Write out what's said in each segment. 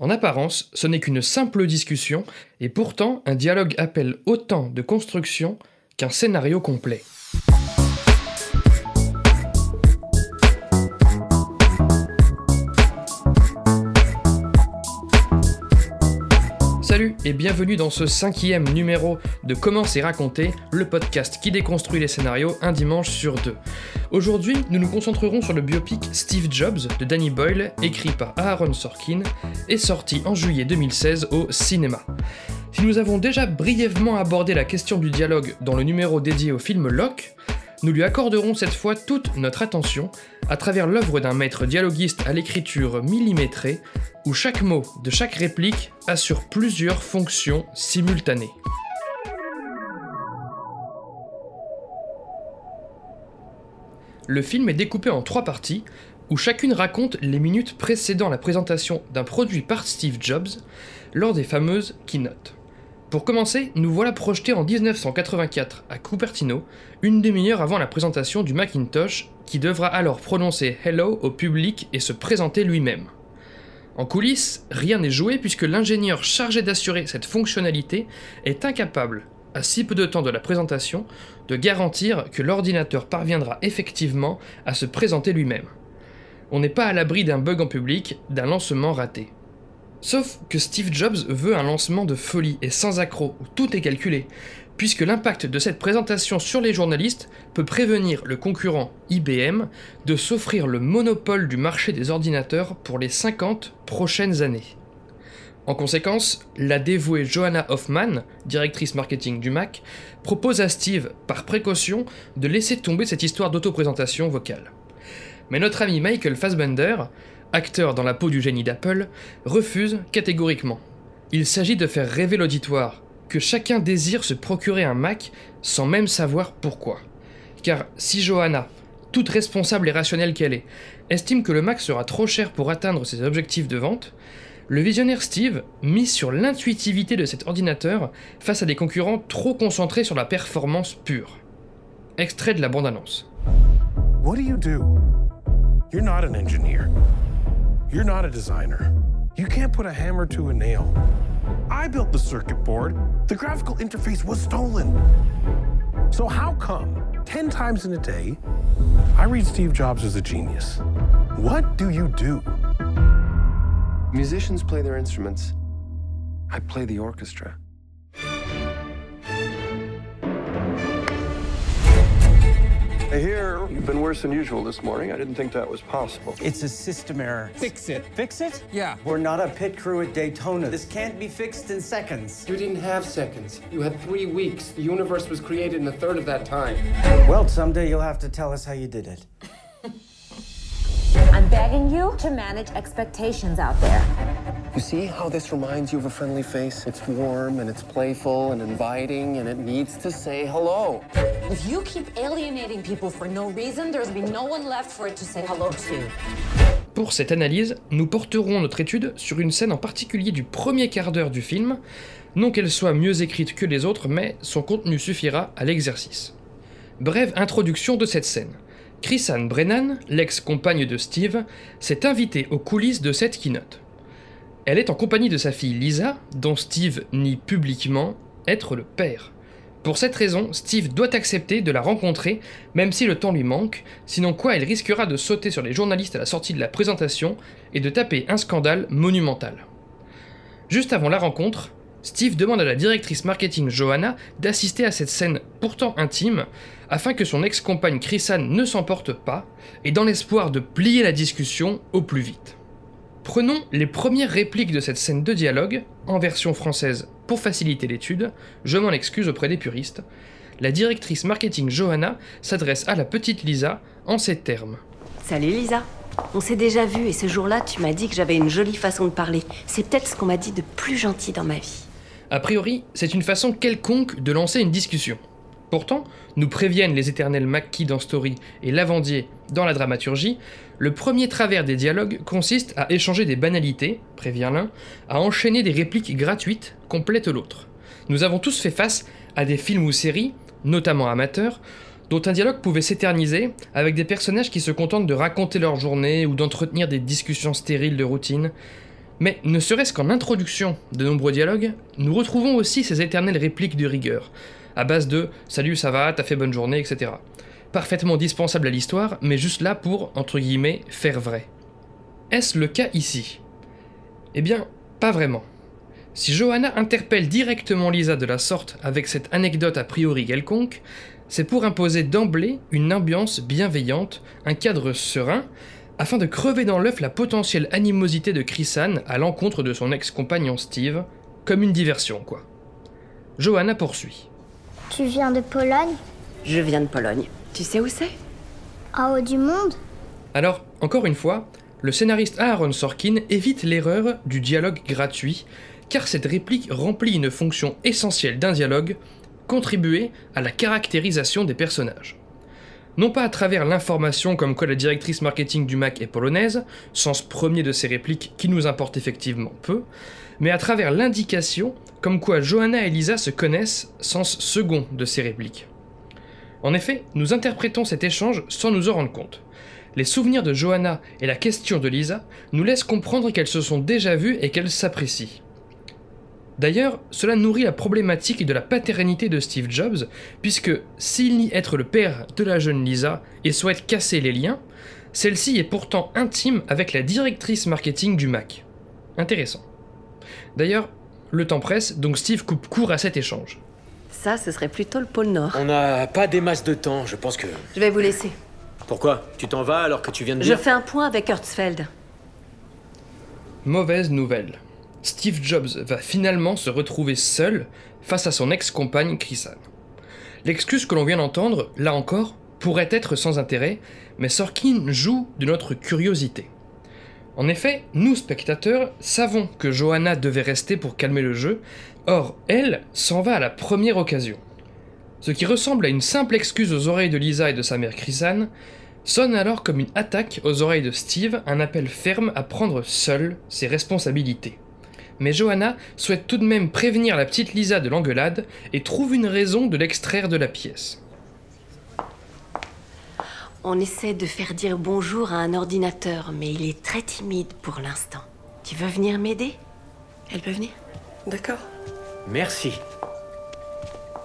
En apparence, ce n'est qu'une simple discussion, et pourtant un dialogue appelle autant de construction qu'un scénario complet. Bienvenue dans ce cinquième numéro de Comment c'est raconté, le podcast qui déconstruit les scénarios un dimanche sur deux. Aujourd'hui, nous nous concentrerons sur le biopic Steve Jobs de Danny Boyle, écrit par Aaron Sorkin et sorti en juillet 2016 au cinéma. Si nous avons déjà brièvement abordé la question du dialogue dans le numéro dédié au film Locke, nous lui accorderons cette fois toute notre attention à travers l'œuvre d'un maître dialoguiste à l'écriture millimétrée, où chaque mot de chaque réplique assure plusieurs fonctions simultanées. Le film est découpé en trois parties, où chacune raconte les minutes précédant la présentation d'un produit par Steve Jobs lors des fameuses keynotes. Pour commencer, nous voilà projetés en 1984 à Cupertino, une demi-heure avant la présentation du Macintosh, qui devra alors prononcer Hello au public et se présenter lui-même. En coulisses, rien n'est joué puisque l'ingénieur chargé d'assurer cette fonctionnalité est incapable, à si peu de temps de la présentation, de garantir que l'ordinateur parviendra effectivement à se présenter lui-même. On n'est pas à l'abri d'un bug en public, d'un lancement raté. Sauf que Steve Jobs veut un lancement de folie et sans accroc, où tout est calculé, puisque l'impact de cette présentation sur les journalistes peut prévenir le concurrent IBM de s'offrir le monopole du marché des ordinateurs pour les 50 prochaines années. En conséquence, la dévouée Johanna Hoffman, directrice marketing du Mac, propose à Steve, par précaution, de laisser tomber cette histoire d'autoprésentation vocale. Mais notre ami Michael Fassbender, acteur dans la peau du génie d'Apple, refuse catégoriquement. Il s'agit de faire rêver l'auditoire, que chacun désire se procurer un Mac sans même savoir pourquoi. Car si Johanna, toute responsable et rationnelle qu'elle est, estime que le Mac sera trop cher pour atteindre ses objectifs de vente, le visionnaire Steve mise sur l'intuitivité de cet ordinateur face à des concurrents trop concentrés sur la performance pure. Extrait de la bande-annonce. What do you do? You're not an engineer. You're not a designer. You can't put a hammer to a nail. I built the circuit board. The graphical interface was stolen. So how come 10 times in a day I read Steve Jobs as a genius? What do you do? Musicians play their instruments. I play the orchestra. I hear you've been worse than usual this morning. I didn't think that was possible. It's a system error. Fix it. Fix it? Yeah. We're not a pit crew at Daytona. This can't be fixed in seconds. You didn't have seconds. You had three weeks. The universe was created in a third of that time. Well, someday you'll have to tell us how you did it. Begging you to manage expectations out there. You see how this reminds you of a friendly face? It's warm and it's playful and inviting and it needs to say hello. If you keep alienating people for no reason, there's be no one left for it to say hello to. Pour cette analyse, nous porterons notre étude sur une scène en particulier du premier quart d'heure du film, non qu'elle soit mieux écrite que les autres, mais son contenu suffira à l'exercice. Brève introduction de cette scène. Chrisanne Brennan, l'ex-compagne de Steve, s'est invitée aux coulisses de cette keynote. Elle est en compagnie de sa fille Lisa, dont Steve nie publiquement être le père. Pour cette raison, Steve doit accepter de la rencontrer, même si le temps lui manque, sinon quoi il risquera de sauter sur les journalistes à la sortie de la présentation et de taper un scandale monumental. Juste avant la rencontre, Steve demande à la directrice marketing Johanna d'assister à cette scène pourtant intime, afin que son ex-compagne Chrisanne ne s'emporte pas, et dans l'espoir de plier la discussion au plus vite. Prenons les premières répliques de cette scène de dialogue, en version française pour faciliter l'étude, je m'en excuse auprès des puristes. La directrice marketing Johanna s'adresse à la petite Lisa en ces termes. Salut Lisa. On s'est déjà vu et ce jour-là, tu m'as dit que j'avais une jolie façon de parler. C'est peut-être ce qu'on m'a dit de plus gentil dans ma vie. A priori, c'est une façon quelconque de lancer une discussion. Pourtant, nous préviennent les éternels Mackie dans Story et Lavandier dans la dramaturgie, le premier travers des dialogues consiste à échanger des banalités, prévient l'un, à enchaîner des répliques gratuites, complètent l'autre. Nous avons tous fait face à des films ou séries, notamment amateurs, dont un dialogue pouvait s'éterniser avec des personnages qui se contentent de raconter leur journée ou d'entretenir des discussions stériles de routine. Mais ne serait-ce qu'en introduction de nombreux dialogues, nous retrouvons aussi ces éternelles répliques de rigueur, à base de Salut, ça va, t'as fait bonne journée, etc. Parfaitement dispensable à l'histoire, mais juste là pour, entre guillemets, faire vrai. Est-ce le cas ici? Eh bien, pas vraiment. Si Johanna interpelle directement Lisa de la sorte avec cette anecdote a priori quelconque, c'est pour imposer d'emblée une ambiance bienveillante, un cadre serein, afin de crever dans l'œuf la potentielle animosité de Chrisan à l'encontre de son ex-compagnon Steve, comme une diversion quoi. Johanna poursuit. Tu viens de Pologne? Je viens de Pologne. Tu sais où c'est? En haut du monde? Alors, encore une fois, le scénariste Aaron Sorkin évite l'erreur du dialogue gratuit, car cette réplique remplit une fonction essentielle d'un dialogue, contribuer à la caractérisation des personnages. Non pas à travers l'information comme quoi la directrice marketing du Mac est polonaise, sens premier de ces répliques qui nous importe effectivement peu, mais à travers l'indication comme quoi Johanna et Lisa se connaissent, sens second de ces répliques. En effet, nous interprétons cet échange sans nous en rendre compte. Les souvenirs de Johanna et la question de Lisa nous laissent comprendre qu'elles se sont déjà vues et qu'elles s'apprécient. D'ailleurs, cela nourrit la problématique de la paternité de Steve Jobs, puisque s'il nie être le père de la jeune Lisa et souhaite casser les liens, celle-ci est pourtant intime avec la directrice marketing du Mac. Intéressant. D'ailleurs, le temps presse, donc Steve coupe court à cet échange. Ça, ce serait plutôt le pôle Nord. On n'a pas des masses de temps, je pense que. Je vais vous laisser. Pourquoi? Tu t'en vas alors que tu viens de Je dire? fais un point avec Hertzfeld. Mauvaise nouvelle. Steve Jobs va finalement se retrouver seul face à son ex-compagne Chrisan. L'excuse que l'on vient d'entendre, là encore, pourrait être sans intérêt, mais Sorkin joue de notre curiosité. En effet, nous, spectateurs, savons que Johanna devait rester pour calmer le jeu, or elle s'en va à la première occasion. Ce qui ressemble à une simple excuse aux oreilles de Lisa et de sa mère Chrisanne, sonne alors comme une attaque aux oreilles de Steve, un appel ferme à prendre seul ses responsabilités. Mais Johanna souhaite tout de même prévenir la petite Lisa de l'engueulade et trouve une raison de l'extraire de la pièce. On essaie de faire dire bonjour à un ordinateur, mais il est très timide pour l'instant. Tu veux venir m'aider? Elle peut venir D'accord. Merci.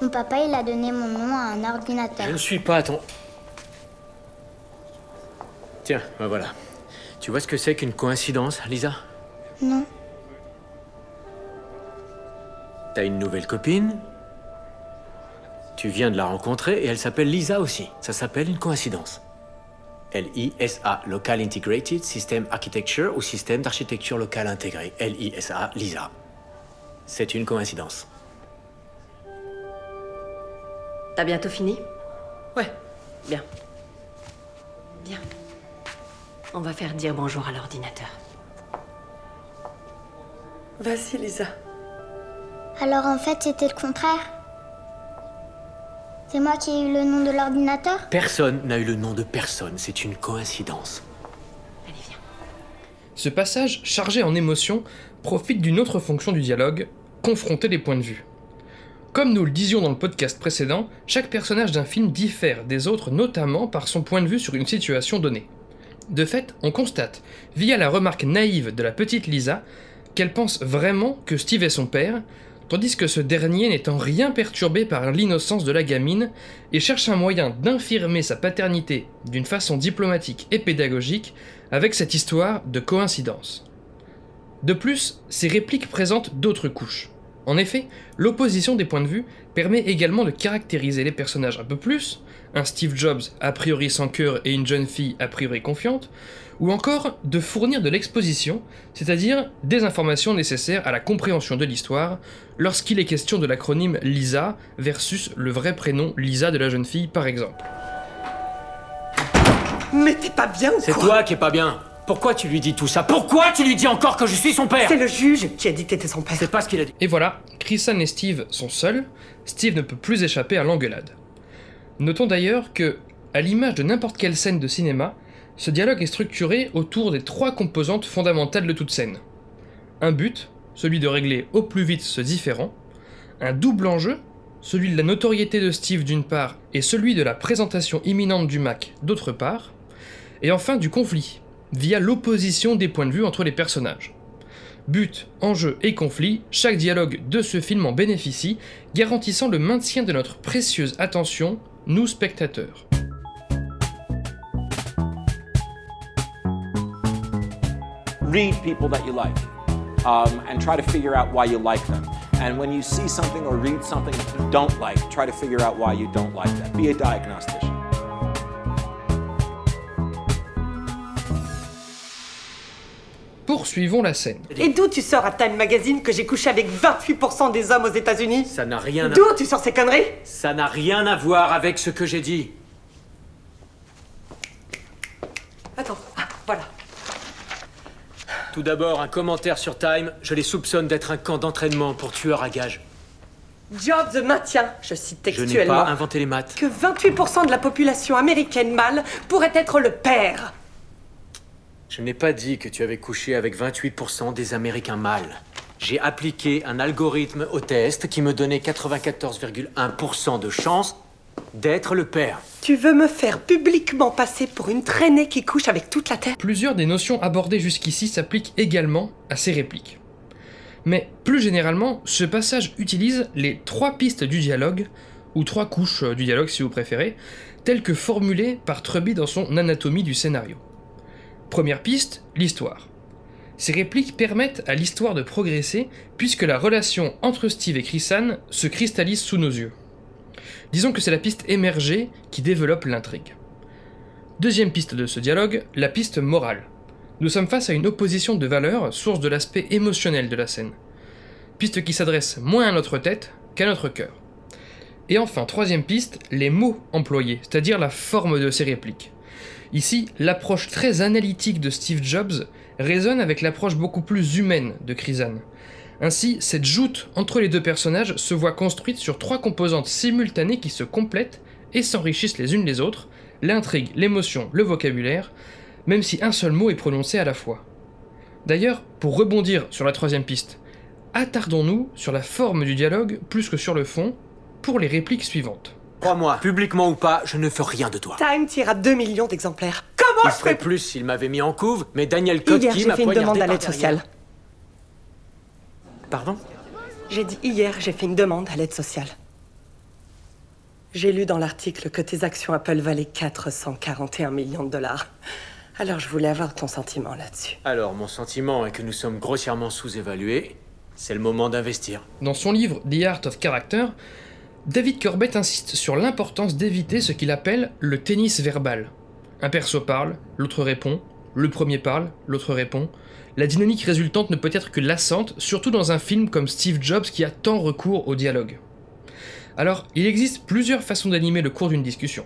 Mon papa, il a donné mon nom à un ordinateur. Je ne suis pas ton. Tiens, ben voilà. Tu vois ce que c'est qu'une coïncidence, Lisa? Non. T'as une nouvelle copine Tu viens de la rencontrer et elle s'appelle Lisa aussi. Ça s'appelle une coïncidence. L-I-S-A, Local Integrated System Architecture ou Système d'architecture locale intégré. L-I-S-A, Lisa. C'est une coïncidence. T'as bientôt fini? Ouais. Bien. Bien. On va faire dire bonjour à l'ordinateur. Vas-y, Lisa. Alors en fait, c'était le contraire C'est moi qui ai eu le nom de l'ordinateur? Personne n'a eu le nom de personne. C'est une coïncidence. Allez, viens. Ce passage, chargé en émotions, profite d'une autre fonction du dialogue, confronter les points de vue. Comme nous le disions dans le podcast précédent, chaque personnage d'un film diffère des autres notamment par son point de vue sur une situation donnée. De fait, on constate, via la remarque naïve de la petite Lisa, qu'elle pense vraiment que Steve est son père, tandis que ce dernier en rien perturbé par l'innocence de la gamine et cherche un moyen d'infirmer sa paternité d'une façon diplomatique et pédagogique avec cette histoire de coïncidence. De plus, ces répliques présentent d'autres couches. En effet, l'opposition des points de vue permet également de caractériser les personnages un peu plus, un Steve Jobs a priori sans cœur et une jeune fille a priori confiante, ou encore de fournir de l'exposition, c'est-à-dire des informations nécessaires à la compréhension de l'histoire, lorsqu'il est question de l'acronyme LISA versus le vrai prénom Lisa de la jeune fille par exemple. Mais t'es pas bien ou C'est toi qui es pas bien. Pourquoi tu lui dis tout ça? Pourquoi tu lui dis encore que je suis son père? C'est le juge qui a dit que t'étais son père. C'est pas ce qu'il a dit. Et voilà, Chrisan et Steve sont seuls, Steve ne peut plus échapper à l'engueulade. Notons d'ailleurs que, à l'image de n'importe quelle scène de cinéma, ce dialogue est structuré autour des trois composantes fondamentales de toute scène. Un but, celui de régler au plus vite ce différend, un double enjeu, celui de la notoriété de Steve d'une part et celui de la présentation imminente du Mac d'autre part, et enfin du conflit, via l'opposition des points de vue entre les personnages. But, enjeu et conflit, chaque dialogue de ce film en bénéficie, garantissant le maintien de notre précieuse attention, nous spectateurs. Read people that you like um, and try to figure out why you like them. And when you see something or read something you don't like, try to figure out why you don't like that. Be a diagnostician. Poursuivons la scène. Et d'où tu sors à Time Magazine que j'ai couché avec 28% des hommes aux États-Unis? Ça n'a rien à... D'où tu sors ces conneries? Ça n'a rien à voir avec ce que j'ai dit. Attends. Tout d'abord, un commentaire sur Time. Je les soupçonne d'être un camp d'entraînement pour tueurs à gages. Jobs maintient, je cite Je n'ai textuellement, pas inventé les maths. que 28% de la population américaine mâle pourrait être le père. Je n'ai pas dit que tu avais couché avec 28% des Américains mâles. J'ai appliqué un algorithme au test qui me donnait 94,1% de chance d'être le père. Tu veux me faire publiquement passer pour une traînée qui couche avec toute la Terre? Plusieurs des notions abordées jusqu'ici s'appliquent également à ces répliques. Mais plus généralement, ce passage utilise les trois pistes du dialogue, ou trois couches du dialogue si vous préférez, telles que formulées par Truby dans son Anatomie du scénario. Première piste, l'histoire. Ces répliques permettent à l'histoire de progresser puisque la relation entre Steve et Chrisanne se cristallise sous nos yeux. Disons que c'est la piste émergée qui développe l'intrigue. Deuxième piste de ce dialogue, la piste morale. Nous sommes face à une opposition de valeurs, source de l'aspect émotionnel de la scène. Piste qui s'adresse moins à notre tête qu'à notre cœur. Et enfin, troisième piste, les mots employés, c'est-à-dire la forme de ces répliques. Ici, l'approche très analytique de Steve Jobs résonne avec l'approche beaucoup plus humaine de Chrisanne. Ainsi, cette joute entre les deux personnages se voit construite sur trois composantes simultanées qui se complètent et s'enrichissent les unes les autres, l'intrigue, l'émotion, le vocabulaire, même si un seul mot est prononcé à la fois. D'ailleurs, pour rebondir sur la troisième piste, attardons-nous sur la forme du dialogue plus que sur le fond, pour les répliques suivantes. Crois-moi, publiquement ou pas, je ne veux rien de toi. Time tire à 2 millions d'exemplaires. Comment Il je ferais ferait plus s'il m'avait mis en couve, mais Daniel j'ai m'a fait une poignardé demande à par l'aide derrière. sociale. Pardon J'ai dit hier, j'ai fait une demande à l'aide sociale. J'ai lu dans l'article que tes actions Apple valaient 441 millions de dollars. Alors je voulais avoir ton sentiment là-dessus. Alors, mon sentiment est que nous sommes grossièrement sous-évalués. C'est le moment d'investir. Dans son livre The Art of Character, David Corbett insiste sur l'importance d'éviter ce qu'il appelle le tennis verbal. Un perso parle, l'autre répond, le premier parle, l'autre répond. La dynamique résultante ne peut être que lassante, surtout dans un film comme Steve Jobs qui a tant recours au dialogue. Alors, il existe plusieurs façons d'animer le cours d'une discussion.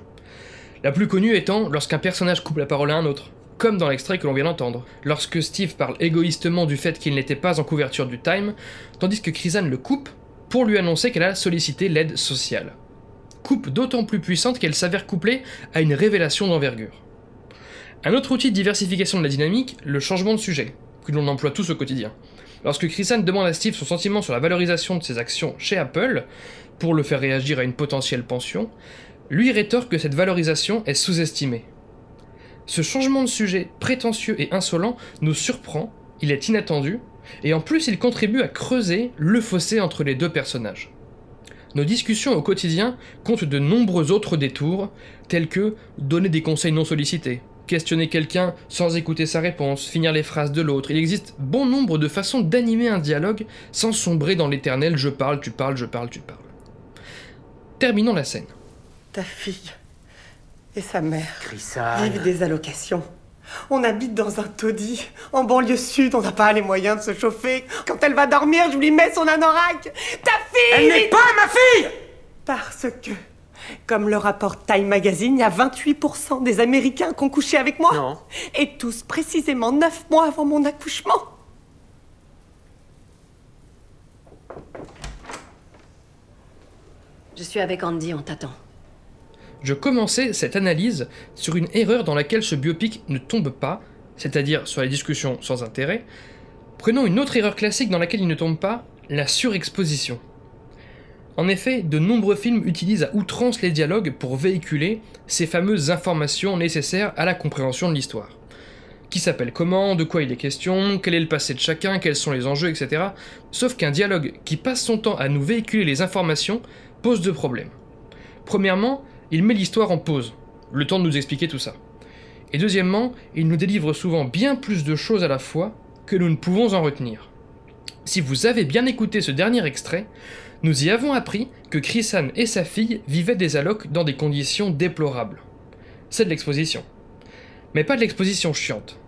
La plus connue étant lorsqu'un personnage coupe la parole à un autre, comme dans l'extrait que l'on vient d'entendre, lorsque Steve parle égoïstement du fait qu'il n'était pas en couverture du Time, tandis que Chrisanne le coupe pour lui annoncer qu'elle a sollicité l'aide sociale. Coupe d'autant plus puissante qu'elle s'avère couplée à une révélation d'envergure. Un autre outil de diversification de la dynamique, le changement de sujet, que l'on emploie tous au quotidien. Lorsque Chrisanne demande à Steve son sentiment sur la valorisation de ses actions chez Apple, pour le faire réagir à une potentielle pension, lui rétorque que cette valorisation est sous-estimée. Ce changement de sujet prétentieux et insolent nous surprend, il est inattendu, et en plus il contribue à creuser le fossé entre les deux personnages. Nos discussions au quotidien comptent de nombreux autres détours, tels que donner des conseils non sollicités, questionner quelqu'un sans écouter sa réponse, finir les phrases de l'autre. Il existe bon nombre de façons d'animer un dialogue sans sombrer dans l'éternel je parle, tu parles, je parle, tu parles. Terminons la scène. Ta fille et sa mère vivent des allocations. On habite dans un taudis. En banlieue sud, on n'a pas les moyens de se chauffer. Quand elle va dormir, je lui mets son anorak. Ta fille Elle n'est pas ma fille Parce que, comme le rapporte Time Magazine, il y a 28% des Américains qui ont couché avec moi. Non. Et tous précisément 9 mois avant mon accouchement. Je suis avec Andy, on t'attend. Je commençais cette analyse sur une erreur dans laquelle ce biopic ne tombe pas, c'est-à-dire sur les discussions sans intérêt. Prenons une autre erreur classique dans laquelle il ne tombe pas, la surexposition. En effet, de nombreux films utilisent à outrance les dialogues pour véhiculer ces fameuses informations nécessaires à la compréhension de l'histoire. Qui s'appelle comment, de quoi il est question, quel est le passé de chacun, quels sont les enjeux, etc. Sauf qu'un dialogue qui passe son temps à nous véhiculer les informations pose deux problèmes. Premièrement, il met l'histoire en pause, le temps de nous expliquer tout ça. Et deuxièmement, il nous délivre souvent bien plus de choses à la fois que nous ne pouvons en retenir. Si vous avez bien écouté ce dernier extrait, nous y avons appris que Chrisan et sa fille vivaient des allocs dans des conditions déplorables. C'est de l'exposition. Mais pas de l'exposition chiante.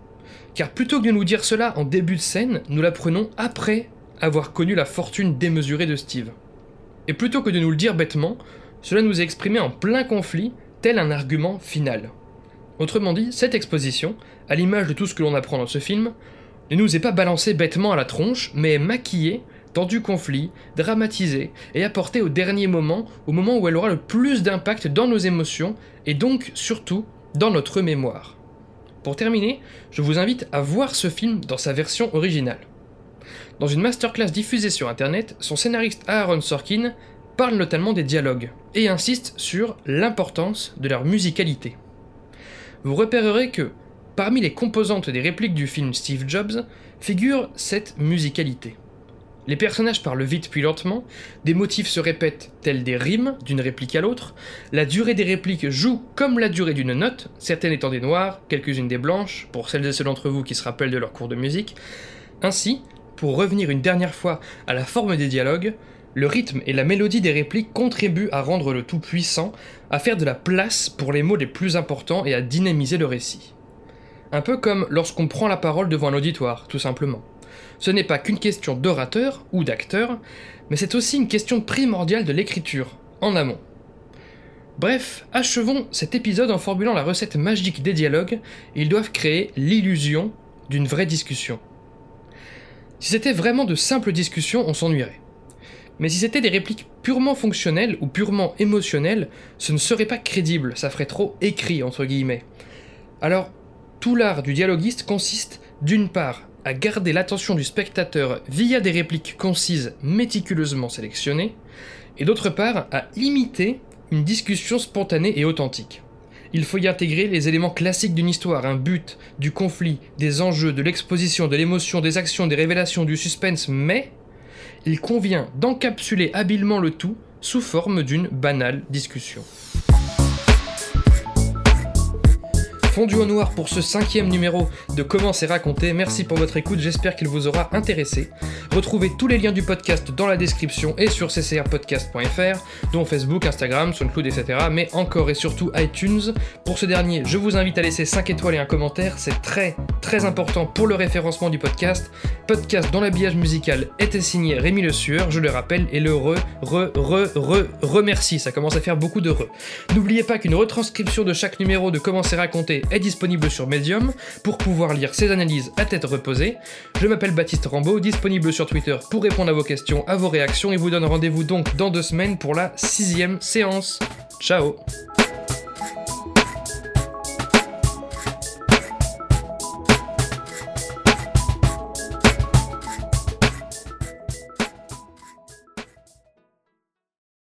Car plutôt que de nous dire cela en début de scène, nous l'apprenons après avoir connu la fortune démesurée de Steve. Et plutôt que de nous le dire bêtement, cela nous est exprimé en plein conflit, tel un argument final. Autrement dit, cette exposition, à l'image de tout ce que l'on apprend dans ce film, ne nous est pas balancée bêtement à la tronche, mais est maquillée dans du conflit, dramatisée et apportée au dernier moment, au moment où elle aura le plus d'impact dans nos émotions et donc surtout dans notre mémoire. Pour terminer, je vous invite à voir ce film dans sa version originale. Dans une masterclass diffusée sur internet, son scénariste Aaron Sorkin parle notamment des dialogues et insiste sur l'importance de leur musicalité. Vous repérerez que, parmi les composantes des répliques du film Steve Jobs, figure cette musicalité. Les personnages parlent vite puis lentement, des motifs se répètent tels des rimes d'une réplique à l'autre, la durée des répliques joue comme la durée d'une note, certaines étant des noires, quelques-unes des blanches, pour celles et ceux d'entre vous qui se rappellent de leur cours de musique. Ainsi, pour revenir une dernière fois à la forme des dialogues, le rythme et la mélodie des répliques contribuent à rendre le tout puissant, à faire de la place pour les mots les plus importants et à dynamiser le récit. Un peu comme lorsqu'on prend la parole devant un auditoire, tout simplement. Ce n'est pas qu'une question d'orateur ou d'acteur, mais c'est aussi une question primordiale de l'écriture, en amont. Bref, achevons cet épisode en formulant la recette magique des dialogues, ils doivent créer l'illusion d'une vraie discussion. Si c'était vraiment de simples discussions, on s'ennuierait. Mais si c'était des répliques purement fonctionnelles ou purement émotionnelles, ce ne serait pas crédible, ça ferait trop écrit, entre guillemets. Alors, tout l'art du dialoguiste consiste, d'une part, à garder l'attention du spectateur via des répliques concises méticuleusement sélectionnées, et d'autre part, à imiter une discussion spontanée et authentique. Il faut y intégrer les éléments classiques d'une histoire, un but, du conflit, des enjeux, de l'exposition, de l'émotion, des actions, des révélations, du suspense, mais il convient d'encapsuler habilement le tout sous forme d'une banale discussion. Fondu au noir pour ce cinquième numéro de Comment c'est raconté. Merci pour votre écoute, j'espère qu'il vous aura intéressé. Retrouvez tous les liens du podcast dans la description et sur ccrpodcast.fr, dont Facebook, Instagram, SoundCloud, etc. Mais encore et surtout iTunes. Pour ce dernier, je vous invite à laisser 5 étoiles et un commentaire, c'est très très important pour le référencement du podcast. Podcast dont l'habillage musical était signé Rémi Le Sueur, je le rappelle, et le re, re, re, re, remercie, ça commence à faire beaucoup de re. N'oubliez pas qu'une retranscription de chaque numéro de Comment c'est raconté est disponible sur Medium pour pouvoir lire ses analyses à tête reposée. Je m'appelle Baptiste Rambaud, disponible sur Twitter pour répondre à vos questions, à vos réactions et vous donne rendez-vous donc dans deux semaines pour la sixième séance. Ciao